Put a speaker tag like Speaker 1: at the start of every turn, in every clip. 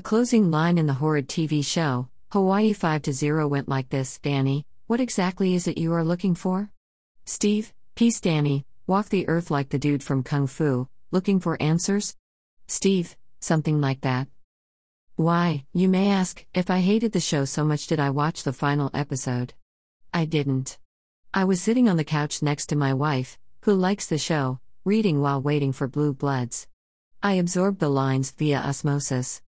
Speaker 1: A closing line in the horrid TV show, Hawaii 5 0 went like this Danny, what exactly is it you are looking for? Steve, peace Danny, walk the earth like the dude from Kung Fu, looking for answers? Steve, something like that. Why, you may ask, if I hated the show so much, did I watch the final episode? I didn't. I was sitting on the couch next to my wife, who likes the show, reading while waiting for Blue Bloods. I absorbed the lines via osmosis.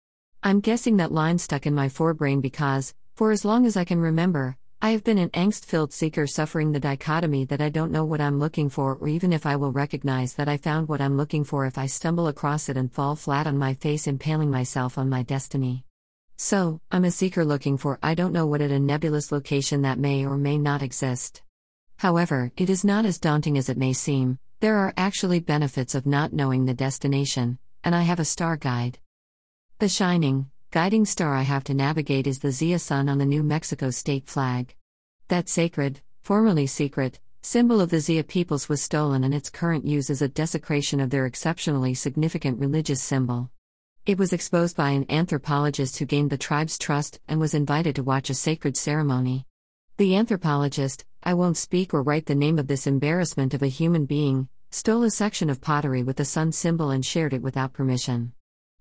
Speaker 1: I'm guessing that line stuck in my forebrain because, for as long as I can remember, I have been an angst filled seeker suffering the dichotomy that I don't know what I'm looking for, or even if I will recognize that I found what I'm looking for if I stumble across it and fall flat on my face, impaling myself on my destiny. So, I'm a seeker looking for I don't know what at a nebulous location that may or may not exist. However, it is not as daunting as it may seem, there are actually benefits of not knowing the destination, and I have a star guide. The shining, guiding star I have to navigate is the Zia sun on the New Mexico state flag. That sacred, formerly secret, symbol of the Zia peoples was stolen and its current use is a desecration of their exceptionally significant religious symbol. It was exposed by an anthropologist who gained the tribe's trust and was invited to watch a sacred ceremony. The anthropologist, I won't speak or write the name of this embarrassment of a human being, stole a section of pottery with the sun symbol and shared it without permission.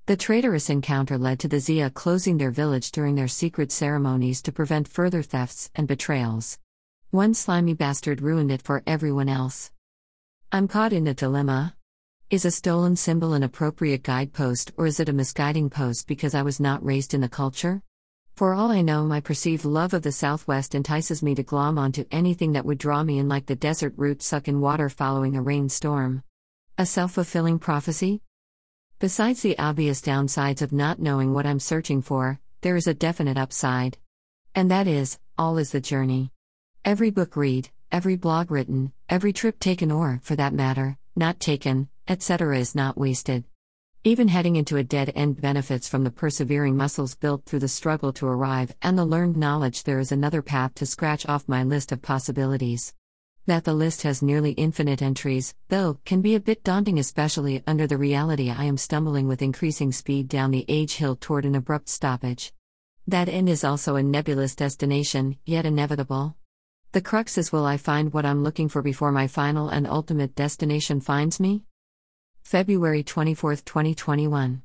Speaker 1: The traitorous encounter led to the Zia closing their village during their secret ceremonies to prevent further thefts and betrayals. One slimy bastard ruined it for everyone else. I'm caught in a dilemma. Is a stolen symbol an appropriate guidepost or is it a misguiding post because I was not raised in the culture? For all I know, my perceived love of the Southwest entices me to glom onto anything that would draw me in like the desert root suck in water following a rainstorm. A self fulfilling prophecy? Besides the obvious downsides of not knowing what I'm searching for, there is a definite upside. And that is, all is the journey. Every book read, every blog written, every trip taken or, for that matter, not taken, etc. is not wasted. Even heading into a dead end benefits from the persevering muscles built through the struggle to arrive and the learned knowledge there is another path to scratch off my list of possibilities. That the list has nearly infinite entries, though, can be a bit daunting, especially under the reality I am stumbling with increasing speed down the age hill toward an abrupt stoppage. That end is also a nebulous destination, yet inevitable. The crux is will I find what I'm looking for before my final and ultimate destination finds me? February 24, 2021.